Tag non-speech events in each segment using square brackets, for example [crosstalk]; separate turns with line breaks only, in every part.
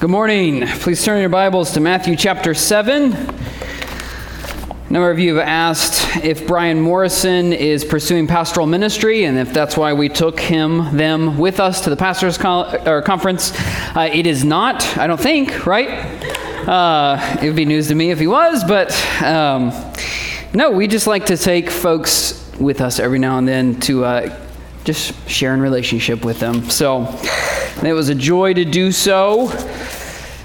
Good morning. Please turn your Bibles to Matthew chapter 7. A number of you have asked if Brian Morrison is pursuing pastoral ministry and if that's why we took him, them with us to the pastors' or conference. Uh, it is not, I don't think, right? Uh, it would be news to me if he was, but um, no, we just like to take folks with us every now and then to uh, just share in relationship with them. So it was a joy to do so.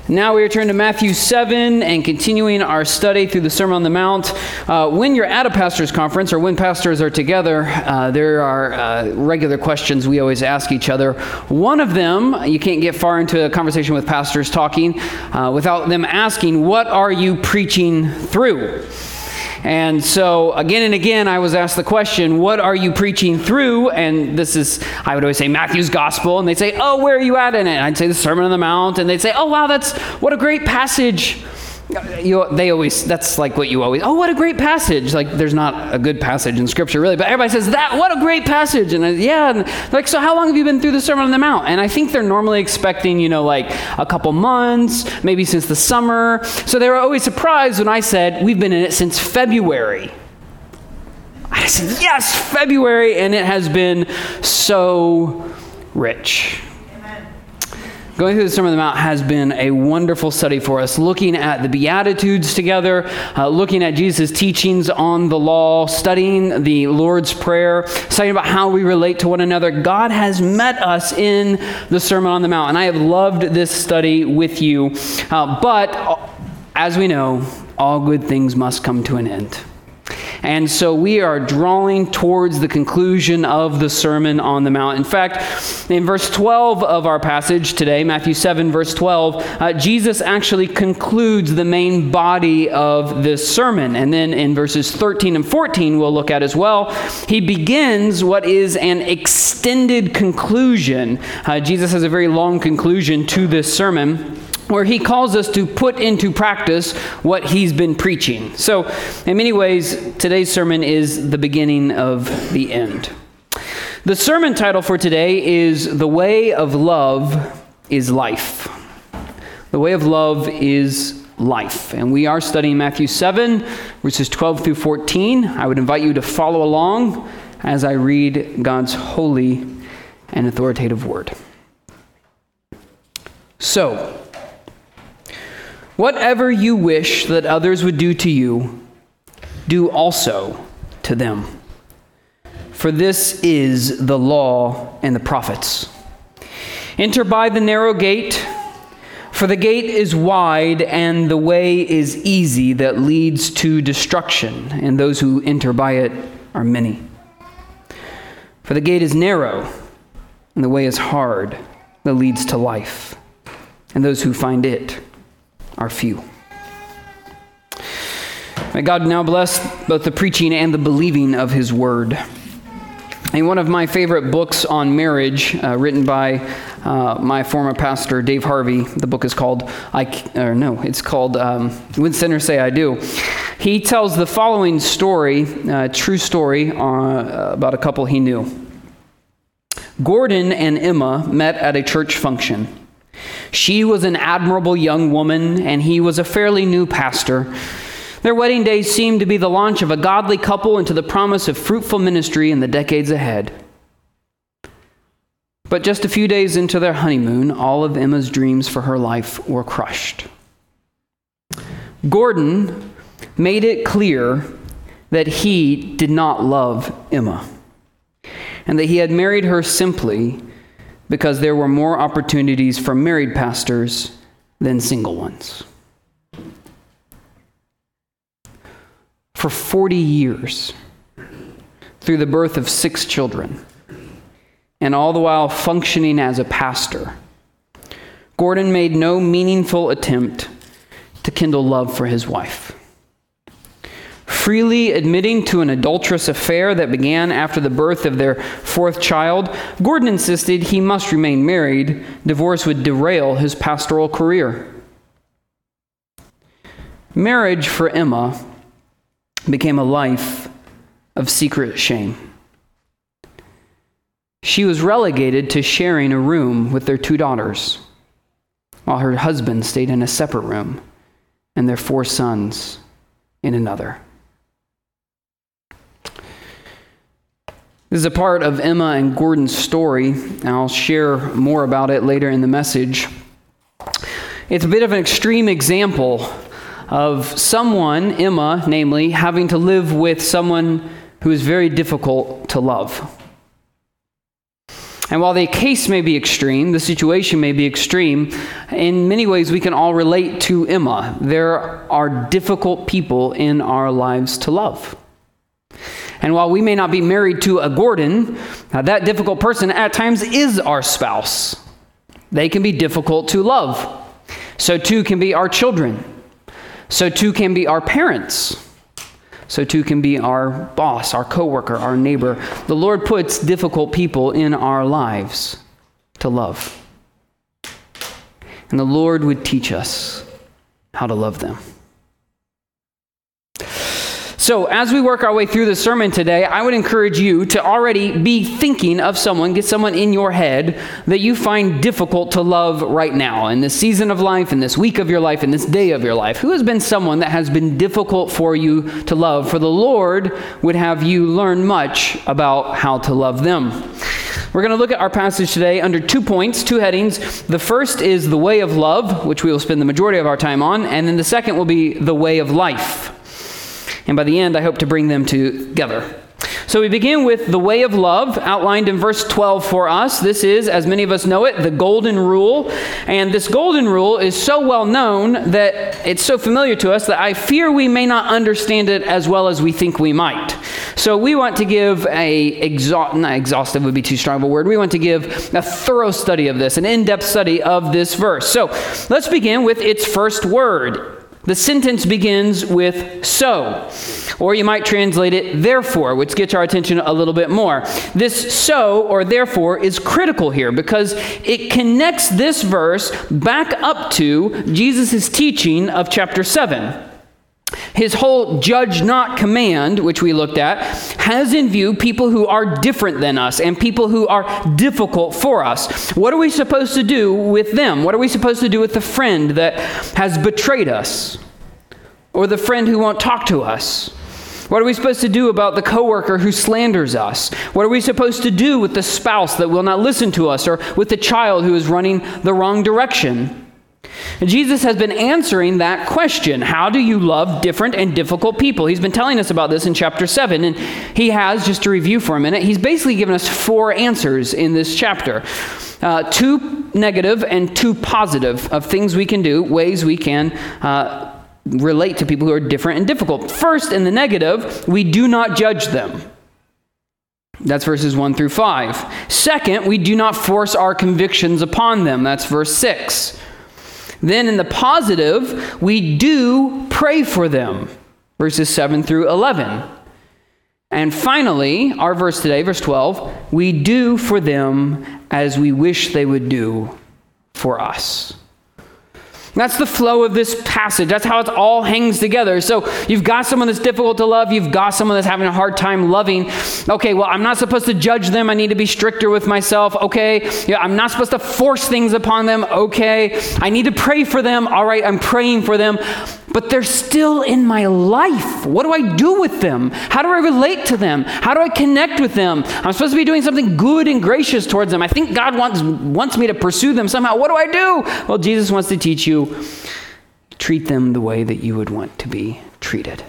Now we return to Matthew 7 and continuing our study through the Sermon on the Mount. Uh, when you're at a pastor's conference or when pastors are together, uh, there are uh, regular questions we always ask each other. One of them, you can't get far into a conversation with pastors talking uh, without them asking, What are you preaching through? And so, again and again, I was asked the question, What are you preaching through? And this is, I would always say Matthew's Gospel. And they'd say, Oh, where are you at in it? And I'd say the Sermon on the Mount. And they'd say, Oh, wow, that's what a great passage. You, they always that's like what you always oh what a great passage. Like there's not a good passage in scripture really but everybody says that what a great passage. And I, yeah and like so how long have you been through the sermon on the mount? And i think they're normally expecting you know like a couple months maybe since the summer. So they were always surprised when i said we've been in it since february. I said yes february and it has been so rich Going through the Sermon on the Mount has been a wonderful study for us, looking at the Beatitudes together, uh, looking at Jesus' teachings on the law, studying the Lord's Prayer, studying about how we relate to one another. God has met us in the Sermon on the Mount, and I have loved this study with you. Uh, but uh, as we know, all good things must come to an end. And so we are drawing towards the conclusion of the Sermon on the Mount. In fact, in verse 12 of our passage today, Matthew 7, verse 12, uh, Jesus actually concludes the main body of this sermon. And then in verses 13 and 14, we'll look at as well, he begins what is an extended conclusion. Uh, Jesus has a very long conclusion to this sermon where he calls us to put into practice what he's been preaching. So, in many ways, today's sermon is the beginning of the end. The sermon title for today is The Way of Love is Life. The Way of Love is Life. And we are studying Matthew 7, verses 12 through 14. I would invite you to follow along as I read God's holy and authoritative word. So, Whatever you wish that others would do to you, do also to them. For this is the law and the prophets. Enter by the narrow gate, for the gate is wide and the way is easy that leads to destruction, and those who enter by it are many. For the gate is narrow and the way is hard that leads to life, and those who find it are few. May God now bless both the preaching and the believing of His word. In one of my favorite books on marriage, uh, written by uh, my former pastor Dave Harvey, the book is called "I," or no, it's called um, "When Sinners Say I Do." He tells the following story, uh, true story, uh, about a couple he knew. Gordon and Emma met at a church function. She was an admirable young woman, and he was a fairly new pastor. Their wedding day seemed to be the launch of a godly couple into the promise of fruitful ministry in the decades ahead. But just a few days into their honeymoon, all of Emma's dreams for her life were crushed. Gordon made it clear that he did not love Emma and that he had married her simply because there were more opportunities for married pastors than single ones. For 40 years, through the birth of six children, and all the while functioning as a pastor, Gordon made no meaningful attempt to kindle love for his wife freely admitting to an adulterous affair that began after the birth of their fourth child, Gordon insisted he must remain married. Divorce would derail his pastoral career. Marriage for Emma became a life of secret shame. She was relegated to sharing a room with their two daughters. while her husband stayed in a separate room and their four sons in another. This is a part of Emma and Gordon's story, I'll share more about it later in the message. It's a bit of an extreme example of someone, Emma, namely, having to live with someone who is very difficult to love. And while the case may be extreme, the situation may be extreme, in many ways we can all relate to Emma. There are difficult people in our lives to love. And while we may not be married to a Gordon, uh, that difficult person at times is our spouse. They can be difficult to love. So too can be our children. So too can be our parents. So too can be our boss, our coworker, our neighbor. The Lord puts difficult people in our lives to love. And the Lord would teach us how to love them. So, as we work our way through the sermon today, I would encourage you to already be thinking of someone, get someone in your head that you find difficult to love right now, in this season of life, in this week of your life, in this day of your life. Who has been someone that has been difficult for you to love? For the Lord would have you learn much about how to love them. We're going to look at our passage today under two points, two headings. The first is the way of love, which we will spend the majority of our time on, and then the second will be the way of life. And by the end, I hope to bring them together. So we begin with the way of love outlined in verse 12 for us. This is, as many of us know it, the golden rule. And this golden rule is so well known that it's so familiar to us that I fear we may not understand it as well as we think we might. So we want to give a exha- not exhaustive would be too strong of a word. We want to give a thorough study of this, an in-depth study of this verse. So let's begin with its first word. The sentence begins with so, or you might translate it therefore, which gets our attention a little bit more. This so or therefore is critical here because it connects this verse back up to Jesus' teaching of chapter 7. His whole judge not command, which we looked at, has in view people who are different than us and people who are difficult for us. What are we supposed to do with them? What are we supposed to do with the friend that has betrayed us? Or the friend who won't talk to us? What are we supposed to do about the coworker who slanders us? What are we supposed to do with the spouse that will not listen to us or with the child who is running the wrong direction? Jesus has been answering that question How do you love different and difficult people? He's been telling us about this in chapter 7. And he has, just to review for a minute, he's basically given us four answers in this chapter uh, two negative and two positive of things we can do, ways we can. Uh, relate to people who are different and difficult. First, in the negative, we do not judge them. That's verses 1 through 5. Second, we do not force our convictions upon them. That's verse 6. Then in the positive, we do pray for them, verses 7 through 11. And finally, our verse today, verse 12, we do for them as we wish they would do for us. That's the flow of this passage. That's how it all hangs together. So you've got someone that's difficult to love. You've got someone that's having a hard time loving. Okay, well, I'm not supposed to judge them. I need to be stricter with myself. Okay, yeah, I'm not supposed to force things upon them. Okay, I need to pray for them. All right, I'm praying for them but they're still in my life. What do I do with them? How do I relate to them? How do I connect with them? I'm supposed to be doing something good and gracious towards them. I think God wants, wants me to pursue them somehow. What do I do? Well, Jesus wants to teach you treat them the way that you would want to be treated.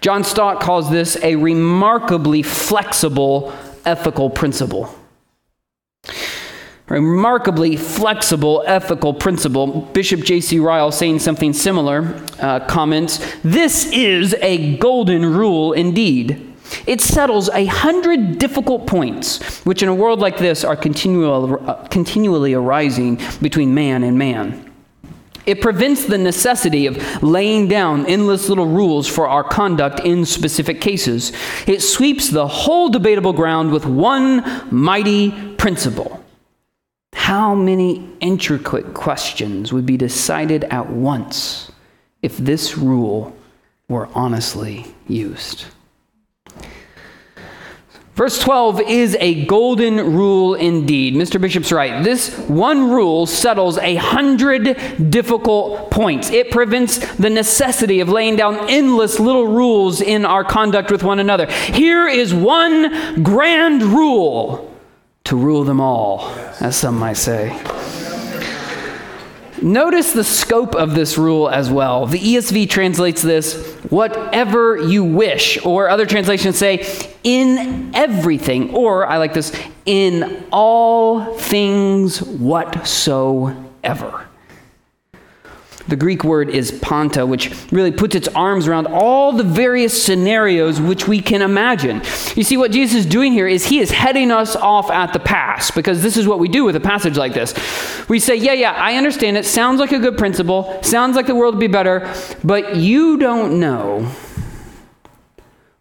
John Stott calls this a remarkably flexible ethical principle remarkably flexible ethical principle. Bishop J.C. Ryle, saying something similar, uh, comments This is a golden rule indeed. It settles a hundred difficult points, which in a world like this are continual, uh, continually arising between man and man. It prevents the necessity of laying down endless little rules for our conduct in specific cases. It sweeps the whole debatable ground with one mighty principle how many intricate questions would be decided at once if this rule were honestly used? Verse 12 is a golden rule indeed. Mr. Bishop's right. This one rule settles a hundred difficult points. It prevents the necessity of laying down endless little rules in our conduct with one another. Here is one grand rule to rule them all, as some might say. Notice the scope of this rule as well. The ESV translates this, whatever you wish, or other translations say, in everything, or I like this, in all things whatsoever. The Greek word is panta, which really puts its arms around all the various scenarios which we can imagine. You see, what Jesus is doing here is he is heading us off at the pass, because this is what we do with a passage like this. We say, Yeah, yeah, I understand it. Sounds like a good principle. Sounds like the world would be better, but you don't know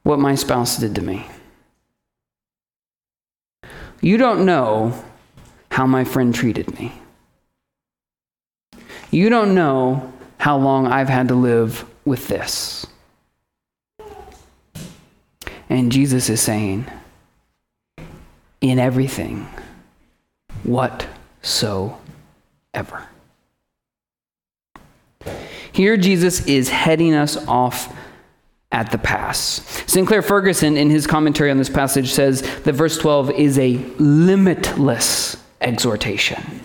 what my spouse did to me. You don't know how my friend treated me. You don't know how long I've had to live with this. And Jesus is saying, in everything, whatsoever. Here, Jesus is heading us off at the pass. Sinclair Ferguson, in his commentary on this passage, says that verse 12 is a limitless exhortation.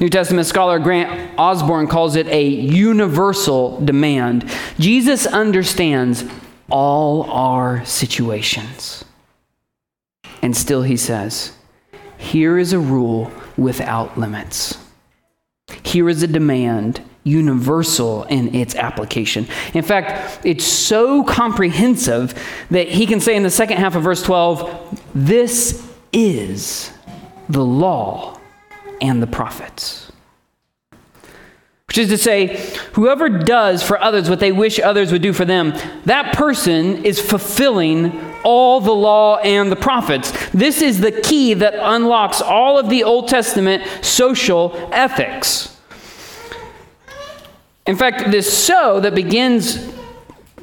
New Testament scholar Grant Osborne calls it a universal demand. Jesus understands all our situations. And still he says, Here is a rule without limits. Here is a demand universal in its application. In fact, it's so comprehensive that he can say in the second half of verse 12, This is the law and the prophets. Which is to say, whoever does for others what they wish others would do for them, that person is fulfilling all the law and the prophets. This is the key that unlocks all of the Old Testament social ethics. In fact, this so that begins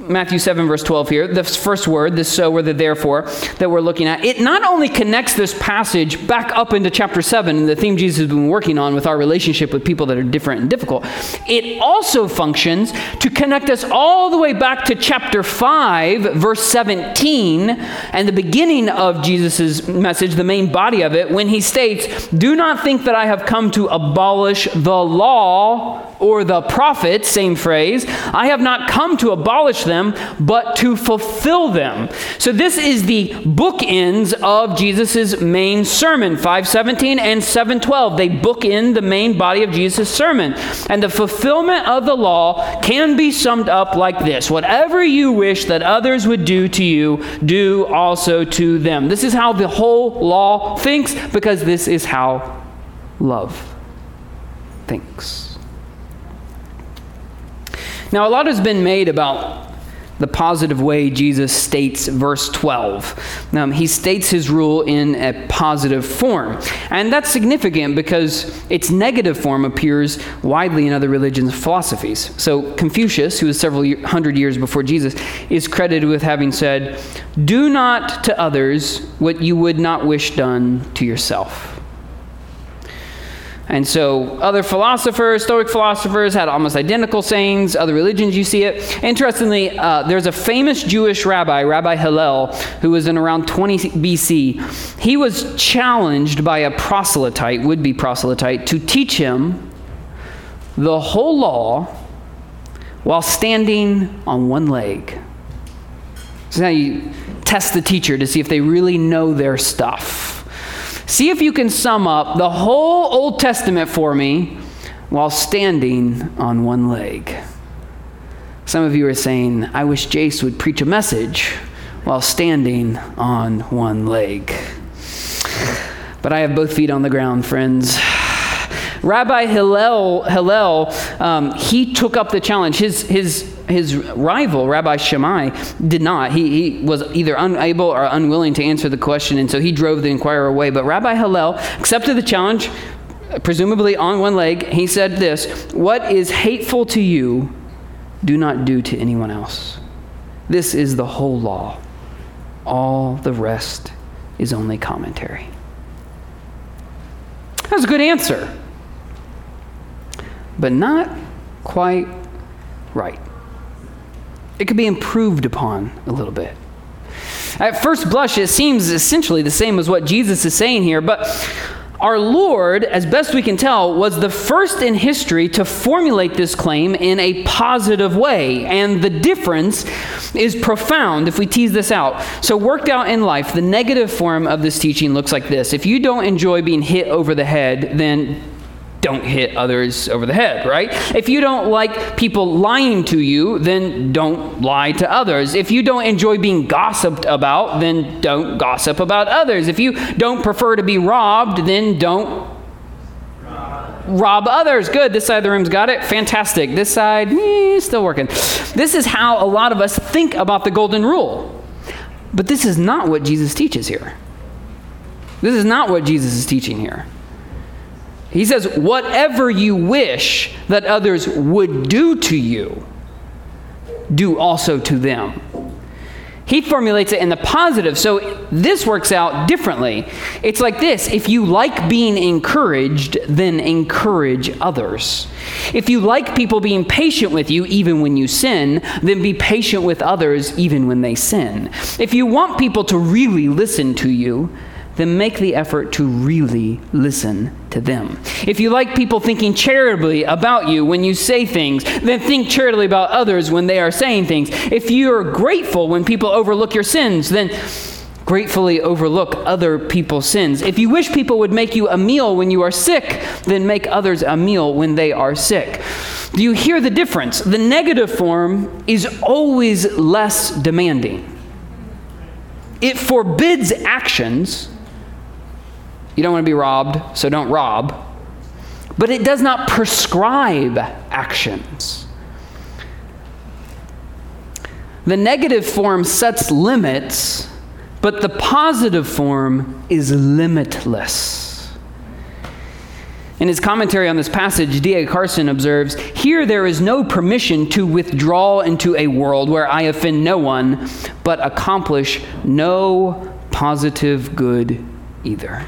Matthew 7, verse 12 here, the first word, this so or the therefore that we're looking at, it not only connects this passage back up into chapter 7 and the theme Jesus has been working on with our relationship with people that are different and difficult, it also functions to connect us all the way back to chapter 5, verse 17, and the beginning of Jesus' message, the main body of it, when he states, Do not think that I have come to abolish the law or the prophets, same phrase. I have not come to abolish them, but to fulfill them. So this is the bookends of Jesus' main sermon, 517 and 712. They bookend the main body of Jesus' sermon. And the fulfillment of the law can be summed up like this Whatever you wish that others would do to you, do also to them. This is how the whole law thinks, because this is how love thinks. Now, a lot has been made about the positive way Jesus states verse 12. Um, he states his rule in a positive form. And that's significant because its negative form appears widely in other religions philosophies. So Confucius, who was several hundred years before Jesus, is credited with having said, Do not to others what you would not wish done to yourself. And so other philosophers, Stoic philosophers, had almost identical sayings. Other religions, you see it. Interestingly, uh, there's a famous Jewish rabbi, Rabbi Hillel, who was in around 20 BC. He was challenged by a proselyte, would be proselyte, to teach him the whole law while standing on one leg. So now you test the teacher to see if they really know their stuff. See if you can sum up the whole Old Testament for me while standing on one leg. Some of you are saying, I wish Jace would preach a message while standing on one leg. But I have both feet on the ground, friends. [sighs] Rabbi Hillel, Hillel um, he took up the challenge. His, his, his rival, Rabbi Shammai, did not. He, he was either unable or unwilling to answer the question, and so he drove the inquirer away. But Rabbi Hillel accepted the challenge, presumably on one leg. He said this What is hateful to you, do not do to anyone else. This is the whole law All the rest is only commentary. That's a good answer, but not quite right. It could be improved upon a little bit. At first blush, it seems essentially the same as what Jesus is saying here, but our Lord, as best we can tell, was the first in history to formulate this claim in a positive way. And the difference is profound if we tease this out. So, worked out in life, the negative form of this teaching looks like this If you don't enjoy being hit over the head, then don't hit others over the head, right? If you don't like people lying to you, then don't lie to others. If you don't enjoy being gossiped about, then don't gossip about others. If you don't prefer to be robbed, then don't rob others. Good. This side of the room's got it. Fantastic. This side, eh, still working. This is how a lot of us think about the golden rule. But this is not what Jesus teaches here. This is not what Jesus is teaching here. He says, Whatever you wish that others would do to you, do also to them. He formulates it in the positive, so this works out differently. It's like this if you like being encouraged, then encourage others. If you like people being patient with you even when you sin, then be patient with others even when they sin. If you want people to really listen to you, then make the effort to really listen to them. If you like people thinking charitably about you when you say things, then think charitably about others when they are saying things. If you're grateful when people overlook your sins, then gratefully overlook other people's sins. If you wish people would make you a meal when you are sick, then make others a meal when they are sick. Do you hear the difference? The negative form is always less demanding. It forbids actions you don't want to be robbed, so don't rob. But it does not prescribe actions. The negative form sets limits, but the positive form is limitless. In his commentary on this passage, D.A. Carson observes Here there is no permission to withdraw into a world where I offend no one, but accomplish no positive good either.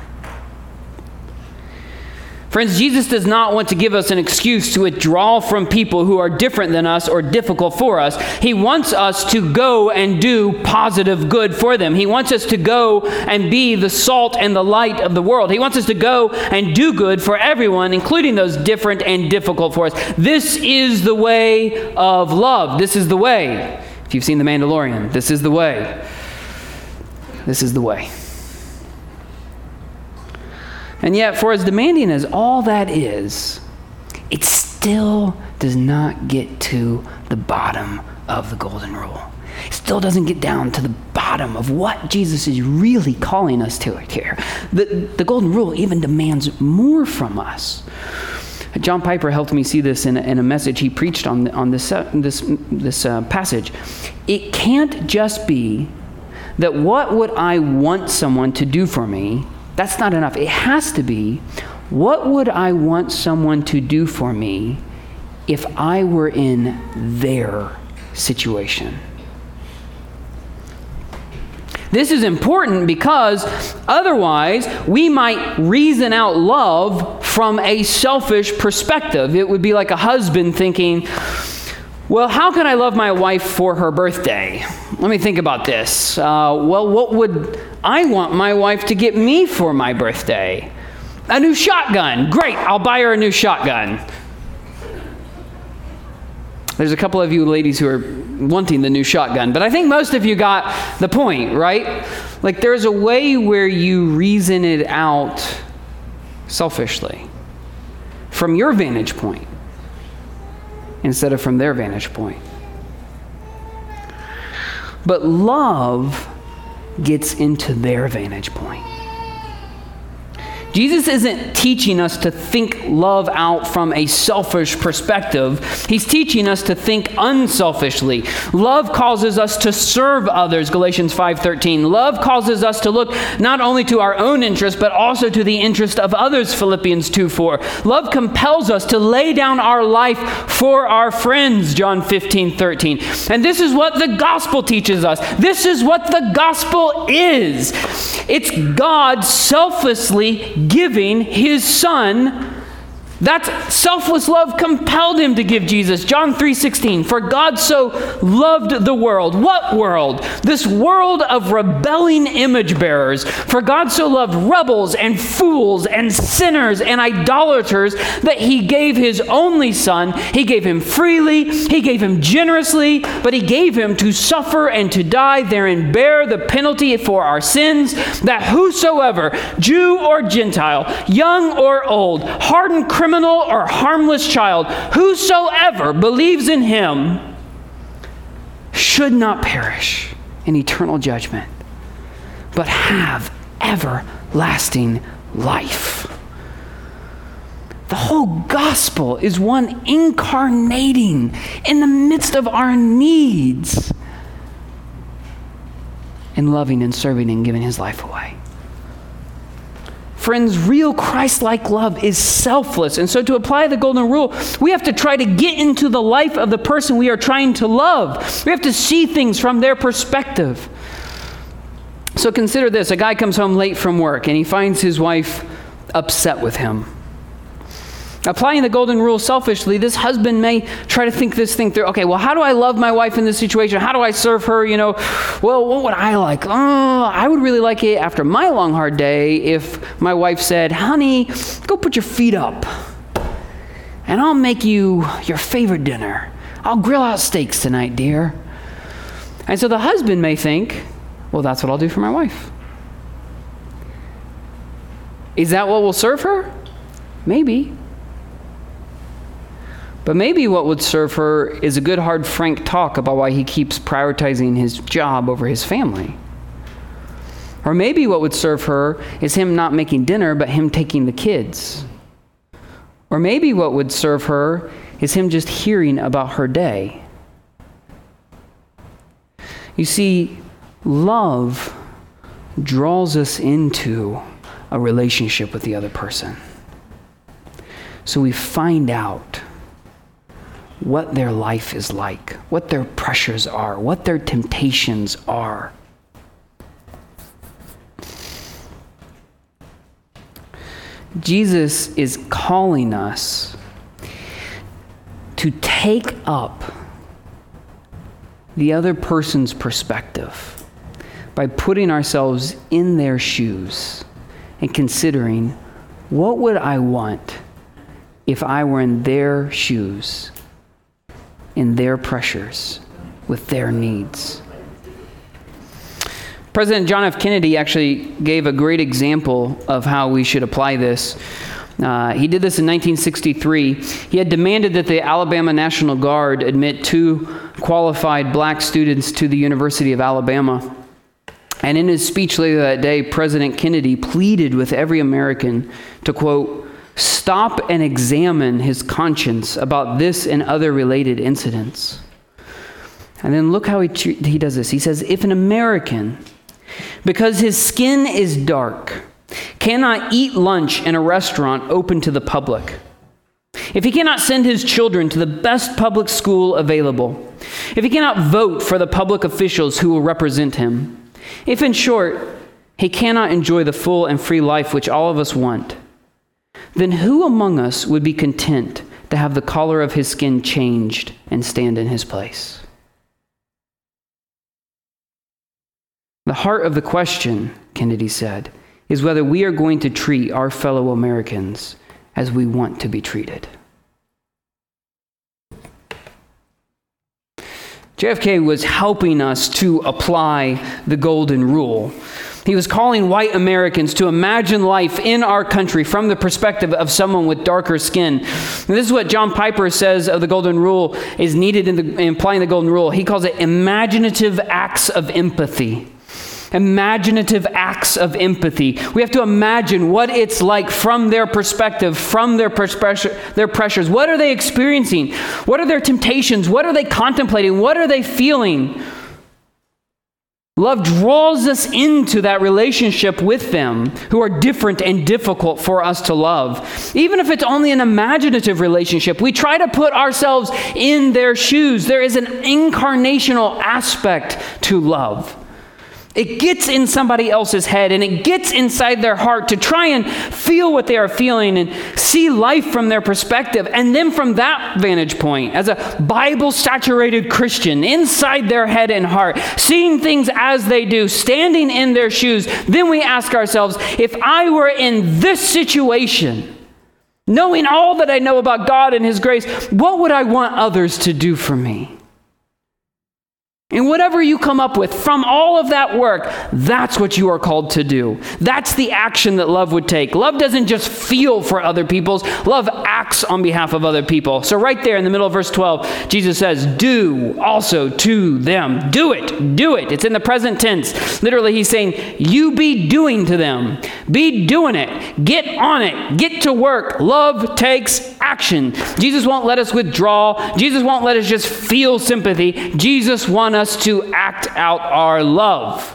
Friends, Jesus does not want to give us an excuse to withdraw from people who are different than us or difficult for us. He wants us to go and do positive good for them. He wants us to go and be the salt and the light of the world. He wants us to go and do good for everyone, including those different and difficult for us. This is the way of love. This is the way. If you've seen The Mandalorian, this is the way. This is the way. And yet, for as demanding as all that is, it still does not get to the bottom of the golden rule. It still doesn't get down to the bottom of what Jesus is really calling us to here. The, the golden rule even demands more from us. John Piper helped me see this in a, in a message he preached on, on this, uh, this, this uh, passage. It can't just be that what would I want someone to do for me that's not enough. It has to be what would I want someone to do for me if I were in their situation? This is important because otherwise we might reason out love from a selfish perspective. It would be like a husband thinking, well, how can I love my wife for her birthday? Let me think about this. Uh, well, what would I want my wife to get me for my birthday? A new shotgun. Great, I'll buy her a new shotgun. There's a couple of you ladies who are wanting the new shotgun, but I think most of you got the point, right? Like there's a way where you reason it out selfishly from your vantage point instead of from their vantage point. But love gets into their vantage point. Jesus isn't teaching us to think love out from a selfish perspective. He's teaching us to think unselfishly. Love causes us to serve others, Galatians 5:13. Love causes us to look not only to our own interest but also to the interest of others, Philippians 2:4. Love compels us to lay down our life for our friends, John 15:13. And this is what the gospel teaches us. This is what the gospel is. It's God selflessly giving his son that selfless love compelled him to give Jesus. John 3:16. For God so loved the world. What world? This world of rebelling image bearers. For God so loved rebels and fools and sinners and idolaters that he gave his only son. He gave him freely, he gave him generously, but he gave him to suffer and to die therein bear the penalty for our sins that whosoever, Jew or Gentile, young or old, hardened criminal criminal or harmless child, whosoever believes in him should not perish in eternal judgment, but have everlasting life. The whole gospel is one incarnating in the midst of our needs and loving and serving and giving his life away. Friends, real Christ like love is selfless. And so, to apply the golden rule, we have to try to get into the life of the person we are trying to love. We have to see things from their perspective. So, consider this a guy comes home late from work and he finds his wife upset with him. Applying the golden rule selfishly, this husband may try to think this thing through. Okay, well, how do I love my wife in this situation? How do I serve her? You know, well, what would I like? Oh, I would really like it after my long, hard day if my wife said, honey, go put your feet up and I'll make you your favorite dinner. I'll grill out steaks tonight, dear. And so the husband may think, well, that's what I'll do for my wife. Is that what will serve her? Maybe. But maybe what would serve her is a good, hard, frank talk about why he keeps prioritizing his job over his family. Or maybe what would serve her is him not making dinner, but him taking the kids. Or maybe what would serve her is him just hearing about her day. You see, love draws us into a relationship with the other person. So we find out what their life is like, what their pressures are, what their temptations are. Jesus is calling us to take up the other person's perspective by putting ourselves in their shoes and considering what would I want if I were in their shoes in their pressures, with their needs. President John F. Kennedy actually gave a great example of how we should apply this. Uh, he did this in 1963. He had demanded that the Alabama National Guard admit two qualified black students to the University of Alabama. And in his speech later that day, President Kennedy pleaded with every American to, quote, stop and examine his conscience about this and other related incidents. And then look how he, he does this. He says, If an American, because his skin is dark, cannot eat lunch in a restaurant open to the public, if he cannot send his children to the best public school available, if he cannot vote for the public officials who will represent him, if in short, he cannot enjoy the full and free life which all of us want, then who among us would be content to have the color of his skin changed and stand in his place? The heart of the question, Kennedy said, is whether we are going to treat our fellow Americans as we want to be treated. JFK was helping us to apply the golden rule. He was calling white Americans to imagine life in our country from the perspective of someone with darker skin. And this is what John Piper says of the Golden Rule is needed in, the, in applying the Golden Rule. He calls it imaginative acts of empathy. imaginative acts of empathy. We have to imagine what it's like from their perspective, from their, their pressures. What are they experiencing? What are their temptations? What are they contemplating? What are they feeling? Love draws us into that relationship with them who are different and difficult for us to love. Even if it's only an imaginative relationship, we try to put ourselves in their shoes. There is an incarnational aspect to love. It gets in somebody else's head and it gets inside their heart to try and feel what they are feeling and see life from their perspective. And then, from that vantage point, as a Bible saturated Christian, inside their head and heart, seeing things as they do, standing in their shoes, then we ask ourselves if I were in this situation, knowing all that I know about God and His grace, what would I want others to do for me? And whatever you come up with from all of that work, that's what you are called to do. That's the action that love would take. Love doesn't just feel for other people's, love acts on behalf of other people. So, right there in the middle of verse 12, Jesus says, Do also to them. Do it. Do it. It's in the present tense. Literally, he's saying, You be doing to them. Be doing it. Get on it. Get to work. Love takes action. Jesus won't let us withdraw. Jesus won't let us just feel sympathy. Jesus wants us us to act out our love.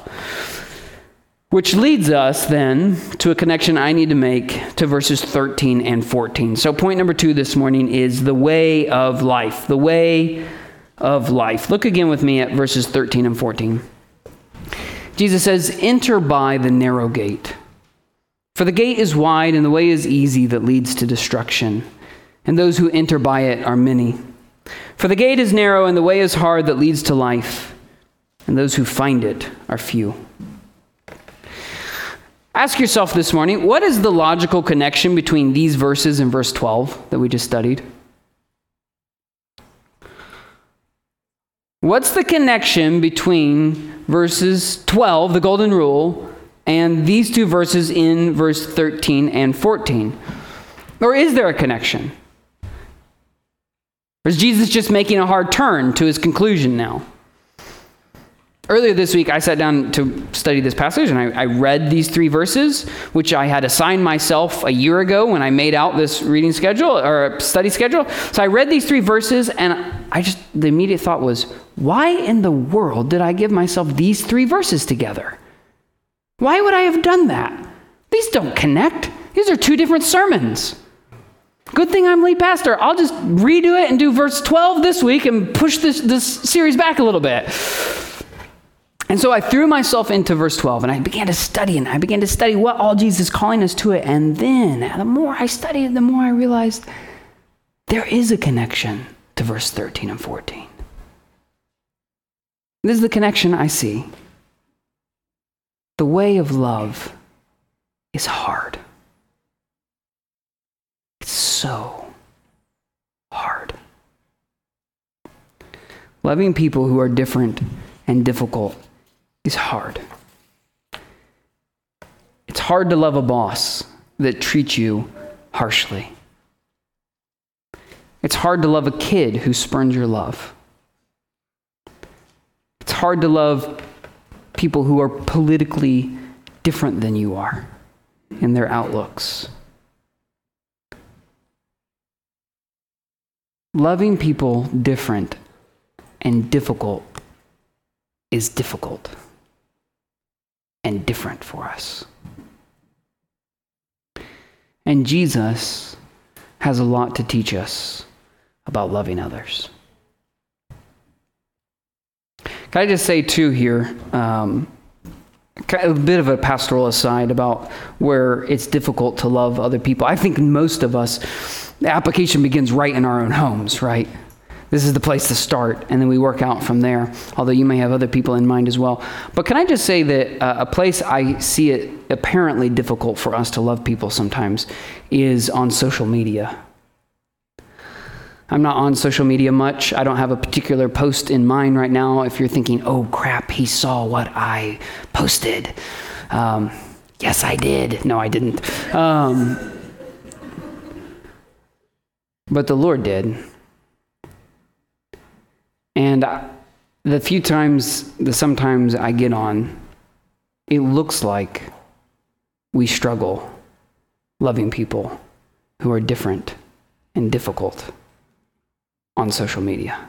Which leads us then to a connection I need to make to verses 13 and 14. So, point number two this morning is the way of life. The way of life. Look again with me at verses 13 and 14. Jesus says, Enter by the narrow gate. For the gate is wide and the way is easy that leads to destruction, and those who enter by it are many. For the gate is narrow and the way is hard that leads to life, and those who find it are few. Ask yourself this morning what is the logical connection between these verses and verse 12 that we just studied? What's the connection between verses 12, the golden rule, and these two verses in verse 13 and 14? Or is there a connection? Or is Jesus just making a hard turn to his conclusion now? Earlier this week, I sat down to study this passage and I, I, read these three verses, which I had assigned myself a year ago when I made out this reading schedule or study schedule. So I read these three verses and I just, the immediate thought was, why in the world did I give myself these three verses together? Why would I have done that? These don't connect. These are two different sermons. Good thing I'm lead pastor. I'll just redo it and do verse 12 this week and push this, this series back a little bit. And so I threw myself into verse 12 and I began to study and I began to study what all Jesus is calling us to it. And then the more I studied, the more I realized there is a connection to verse 13 and 14. This is the connection I see. The way of love is hard so hard. Loving people who are different and difficult is hard. It's hard to love a boss that treats you harshly. It's hard to love a kid who spurns your love. It's hard to love people who are politically different than you are in their outlooks. Loving people different and difficult is difficult and different for us. And Jesus has a lot to teach us about loving others. Can I just say, too, here, um, a bit of a pastoral aside about where it's difficult to love other people. I think most of us, the application begins right in our own homes, right? This is the place to start, and then we work out from there, although you may have other people in mind as well. But can I just say that uh, a place I see it apparently difficult for us to love people sometimes is on social media. I'm not on social media much. I don't have a particular post in mind right now. If you're thinking, oh crap, he saw what I posted. Um, yes, I did. No, I didn't. Um, but the Lord did. And the few times, the sometimes I get on, it looks like we struggle loving people who are different and difficult on social media.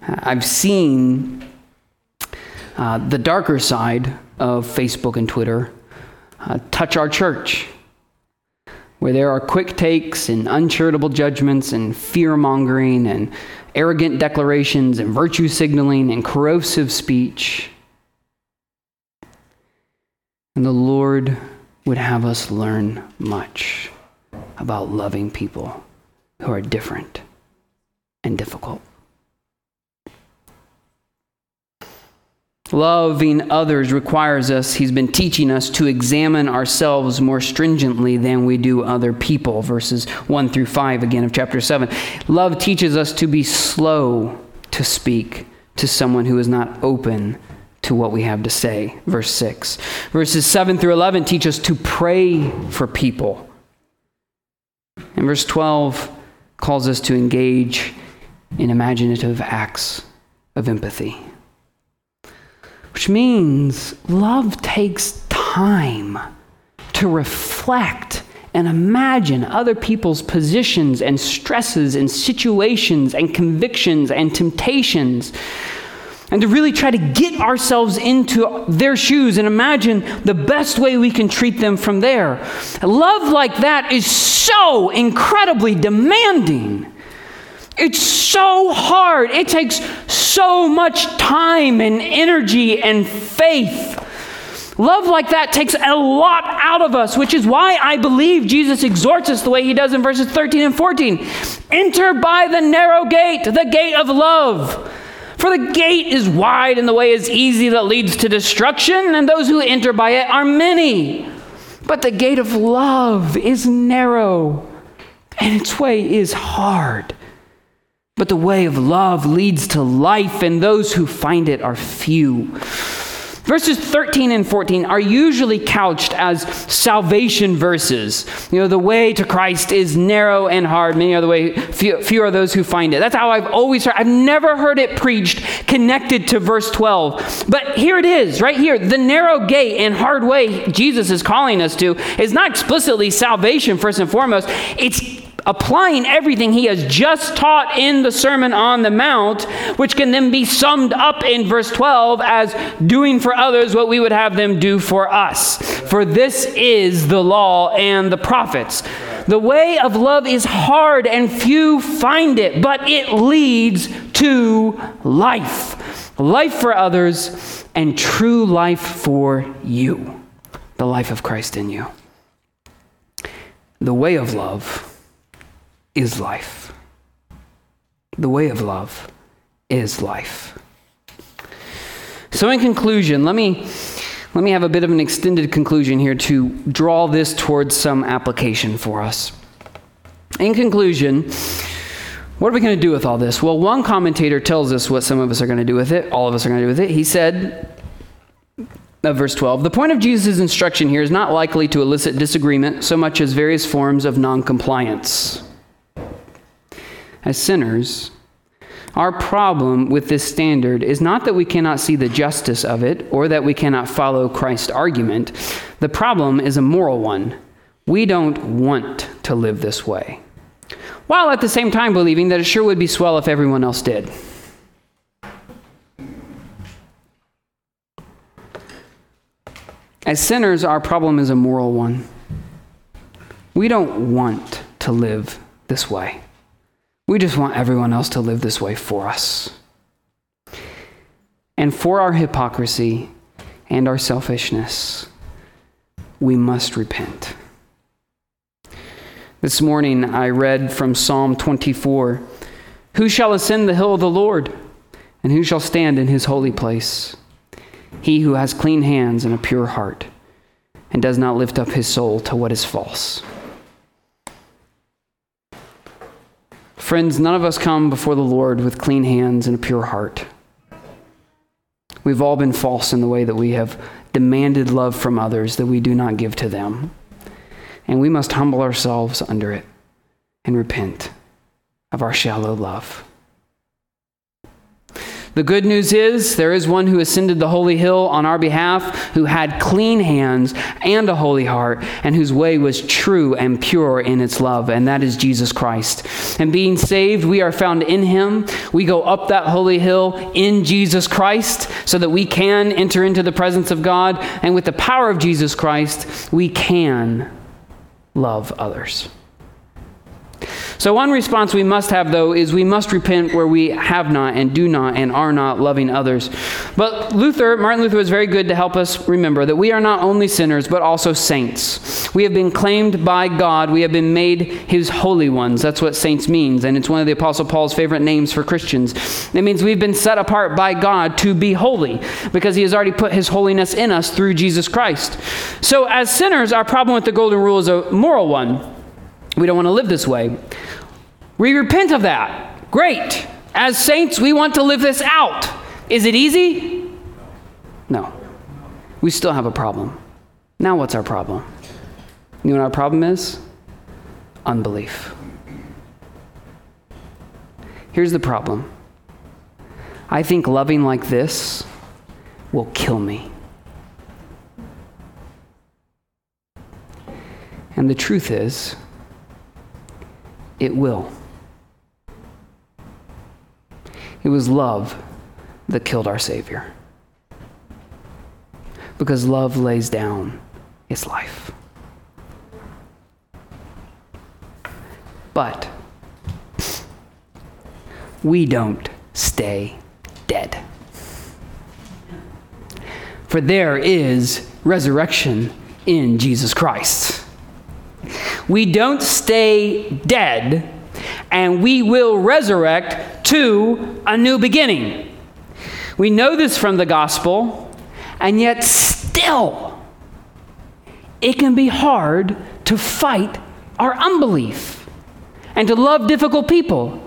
I've seen uh, the darker side of Facebook and Twitter uh, touch our church, where there are quick takes and uncharitable judgments and fear mongering and arrogant declarations and virtue signaling and corrosive speech. And the Lord would have us learn much about loving people who are different and difficult. Loving others requires us, he's been teaching us to examine ourselves more stringently than we do other people. Verses 1 through 5 again of chapter 7. Love teaches us to be slow to speak to someone who is not open to what we have to say. Verse 6. Verses 7 through 11 teach us to pray for people. And verse 12 calls us to engage in imaginative acts of empathy. Which means love takes time to reflect and imagine other people's positions and stresses and situations and convictions and temptations and to really try to get ourselves into their shoes and imagine the best way we can treat them from there. Love like that is so incredibly demanding. It's so hard. It takes so much time and energy and faith. Love like that takes a lot out of us, which is why I believe Jesus exhorts us the way he does in verses 13 and 14. Enter by the narrow gate, the gate of love. For the gate is wide and the way is easy that leads to destruction, and those who enter by it are many. But the gate of love is narrow, and its way is hard. But the way of love leads to life, and those who find it are few. Verses 13 and 14 are usually couched as salvation verses. You know, the way to Christ is narrow and hard. Many are the way, few, few, are those who find it. That's how I've always heard. I've never heard it preached connected to verse 12. But here it is, right here. The narrow gate and hard way Jesus is calling us to is not explicitly salvation, first and foremost. It's applying everything he has just taught in the Sermon on the Mount, which can then be summed up in verse 12 as doing for others what we would have them do for us. For this is the law and the prophets. The way of love is hard and few find it, but it leads to life life for others and true life for you. The life of Christ in you. The way of love is life. The way of love is life. So, in conclusion, let me, let me have a bit of an extended conclusion here to draw this towards some application for us. In conclusion, what are we going to do with all this? Well, one commentator tells us what some of us are going to do with it, all of us are going to do with it. He said, of verse 12, the point of Jesus' instruction here is not likely to elicit disagreement so much as various forms of noncompliance as sinners, our problem with this standard is not that we cannot see the justice of it or that we cannot follow Christ's argument. The problem is a moral one. We don't want to live this way, while at the same time believing that it sure would be swell if everyone else did. As sinners, our problem is a moral one. We don't want to live this way. We just want everyone else to live this way for us. And for our hypocrisy and our selfishness, we must repent. This morning I read from Psalm 24 Who shall ascend the hill of the Lord? And who shall stand in his holy place? He who has clean hands and a pure heart, and does not lift up his soul to what is false Friends, none of us come before the Lord with clean hands and a pure heart. We've all been false in the way that we have demanded love from others that we do not give to them. And we must humble ourselves under it and repent of our shallow love. The good news is there is one who ascended the holy hill on our behalf, who had clean hands and a holy heart, and whose way was true and pure in its love, and that is Jesus Christ. And being saved, we are found in him. We go up that holy hill in Jesus Christ so that we can enter into the presence of God, and with the power of Jesus Christ, we can love others. So, one response we must have, though, is we must repent where we have not and do not and are not loving others. But Luther, Martin Luther, was very good to help us remember that we are not only sinners, but also saints. We have been claimed by God, we have been made his holy ones. That's what saints means, and it's one of the Apostle Paul's favorite names for Christians. It means we've been set apart by God to be holy because he has already put his holiness in us through Jesus Christ. So, as sinners, our problem with the golden rule is a moral one. We don't want to live this way. We repent of that. Great. As saints, we want to live this out. Is it easy? No. We still have a problem. Now, what's our problem? You know what our problem is? Unbelief. Here's the problem I think loving like this will kill me. And the truth is, it will. It was love that killed our Savior. Because love lays down its life. But we don't stay dead. For there is resurrection in Jesus Christ. We don't stay dead, and we will resurrect to a new beginning. We know this from the gospel, and yet still, it can be hard to fight our unbelief and to love difficult people.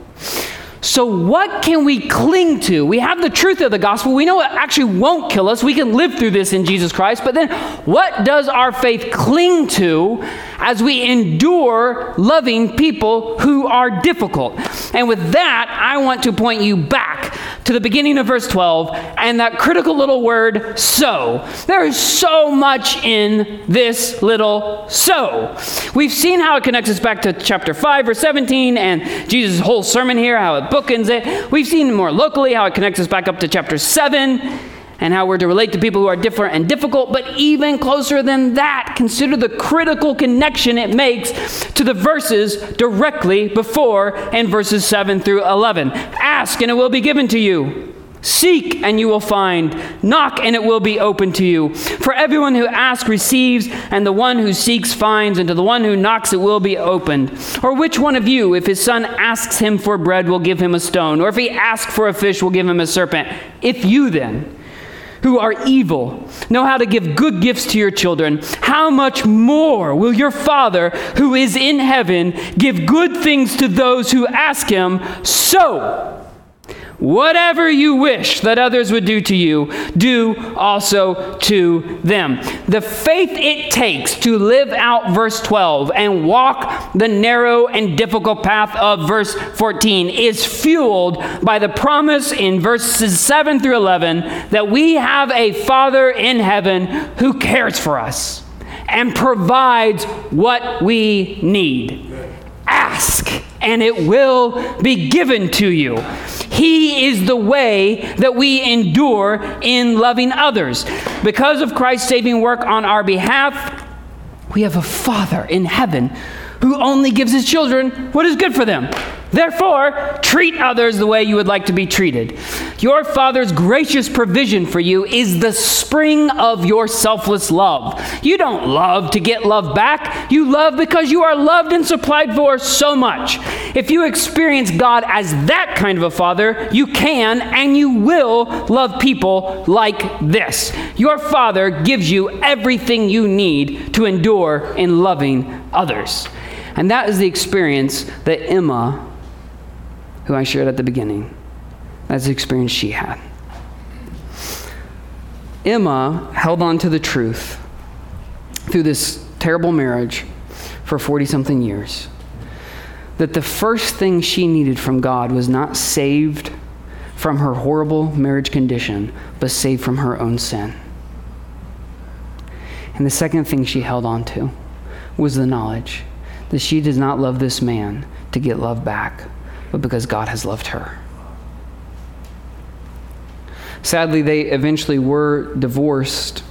So, what can we cling to? We have the truth of the gospel. We know it actually won't kill us. We can live through this in Jesus Christ. But then, what does our faith cling to as we endure loving people who are difficult? And with that, I want to point you back to the beginning of verse 12 and that critical little word, so. There is so much in this little so. We've seen how it connects us back to chapter 5, verse 17, and Jesus' whole sermon here, how it bookends it. We've seen more locally how it connects us back up to chapter 7 and how we're to relate to people who are different and difficult, but even closer than that, consider the critical connection it makes to the verses directly before in verses 7 through 11. Ask and it will be given to you. Seek and you will find. Knock and it will be open to you. For everyone who asks receives, and the one who seeks finds, and to the one who knocks it will be opened. Or which one of you, if his son asks him for bread, will give him a stone? Or if he asks for a fish, will give him a serpent? If you then, who are evil know how to give good gifts to your children, how much more will your Father who is in heaven give good things to those who ask him? So, Whatever you wish that others would do to you, do also to them. The faith it takes to live out verse 12 and walk the narrow and difficult path of verse 14 is fueled by the promise in verses 7 through 11 that we have a Father in heaven who cares for us and provides what we need. Ask and it will be given to you. He is the way that we endure in loving others. Because of Christ's saving work on our behalf, we have a Father in heaven who only gives his children what is good for them. Therefore, treat others the way you would like to be treated. Your Father's gracious provision for you is the spring of your selfless love. You don't love to get love back, you love because you are loved and supplied for so much. If you experience God as that kind of a Father, you can and you will love people like this. Your Father gives you everything you need to endure in loving others. And that is the experience that Emma who I shared at the beginning. That's the experience she had. Emma held on to the truth through this terrible marriage for 40 something years that the first thing she needed from God was not saved from her horrible marriage condition, but saved from her own sin. And the second thing she held on to was the knowledge that she does not love this man to get love back, but because God has loved her. Sadly, they eventually were divorced.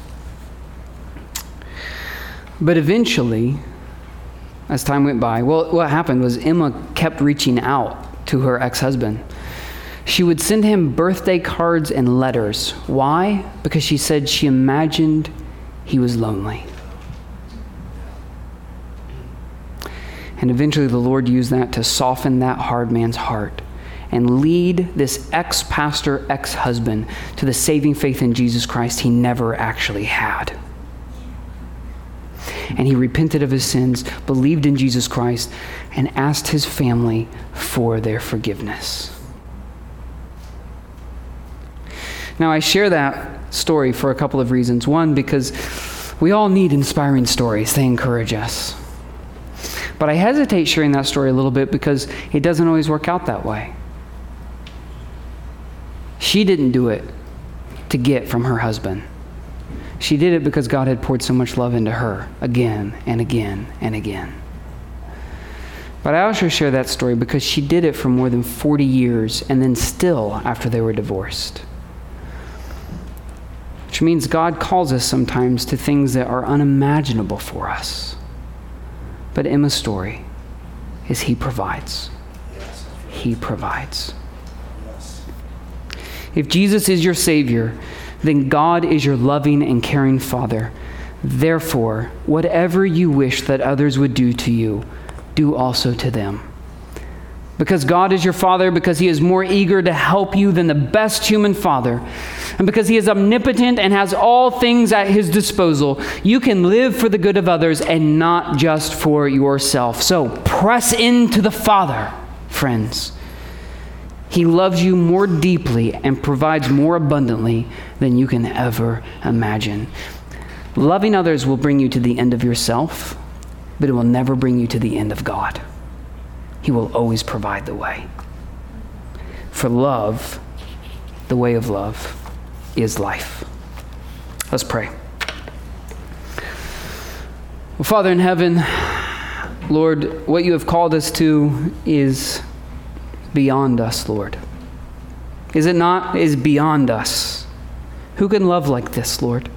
But eventually, as time went by, well, what happened was Emma kept reaching out to her ex husband. She would send him birthday cards and letters. Why? Because she said she imagined he was lonely. And eventually, the Lord used that to soften that hard man's heart and lead this ex pastor, ex husband to the saving faith in Jesus Christ he never actually had. And he repented of his sins, believed in Jesus Christ, and asked his family for their forgiveness. Now, I share that story for a couple of reasons. One, because we all need inspiring stories, they encourage us. But I hesitate sharing that story a little bit because it doesn't always work out that way. She didn't do it to get from her husband. She did it because God had poured so much love into her again and again and again. But I also share that story because she did it for more than 40 years and then still after they were divorced. Which means God calls us sometimes to things that are unimaginable for us. But Emma's story is He provides. He provides. If Jesus is your Savior, then God is your loving and caring Father. Therefore, whatever you wish that others would do to you, do also to them. Because God is your Father, because He is more eager to help you than the best human father, and because He is omnipotent and has all things at His disposal, you can live for the good of others and not just for yourself. So press into the Father, friends. He loves you more deeply and provides more abundantly than you can ever imagine. Loving others will bring you to the end of yourself, but it will never bring you to the end of God. He will always provide the way. For love, the way of love, is life. Let's pray. Well, Father in heaven, Lord, what you have called us to is beyond us, Lord. Is it not? Is beyond us. Who can love like this, Lord?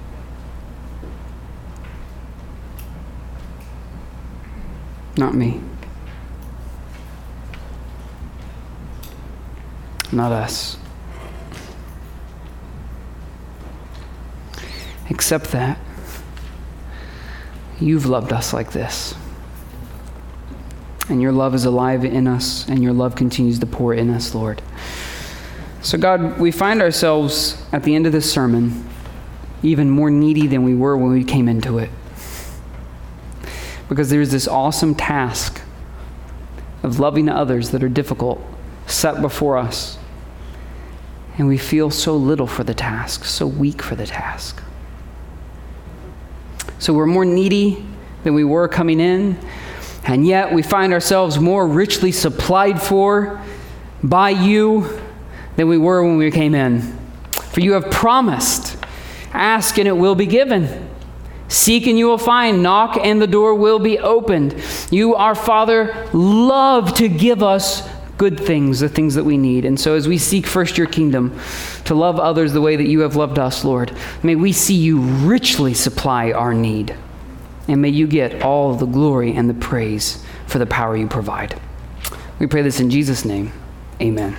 Not me. Not us. Except that you've loved us like this and your love is alive in us, and your love continues to pour in us, Lord. So, God, we find ourselves at the end of this sermon even more needy than we were when we came into it. Because there's this awesome task of loving others that are difficult set before us. And we feel so little for the task, so weak for the task. So we're more needy than we were coming in, and yet we find ourselves more richly supplied for by you than we were when we came in. For you have promised, ask and it will be given. Seek and you will find. Knock and the door will be opened. You, our Father, love to give us good things, the things that we need. And so, as we seek first your kingdom, to love others the way that you have loved us, Lord, may we see you richly supply our need. And may you get all the glory and the praise for the power you provide. We pray this in Jesus' name. Amen.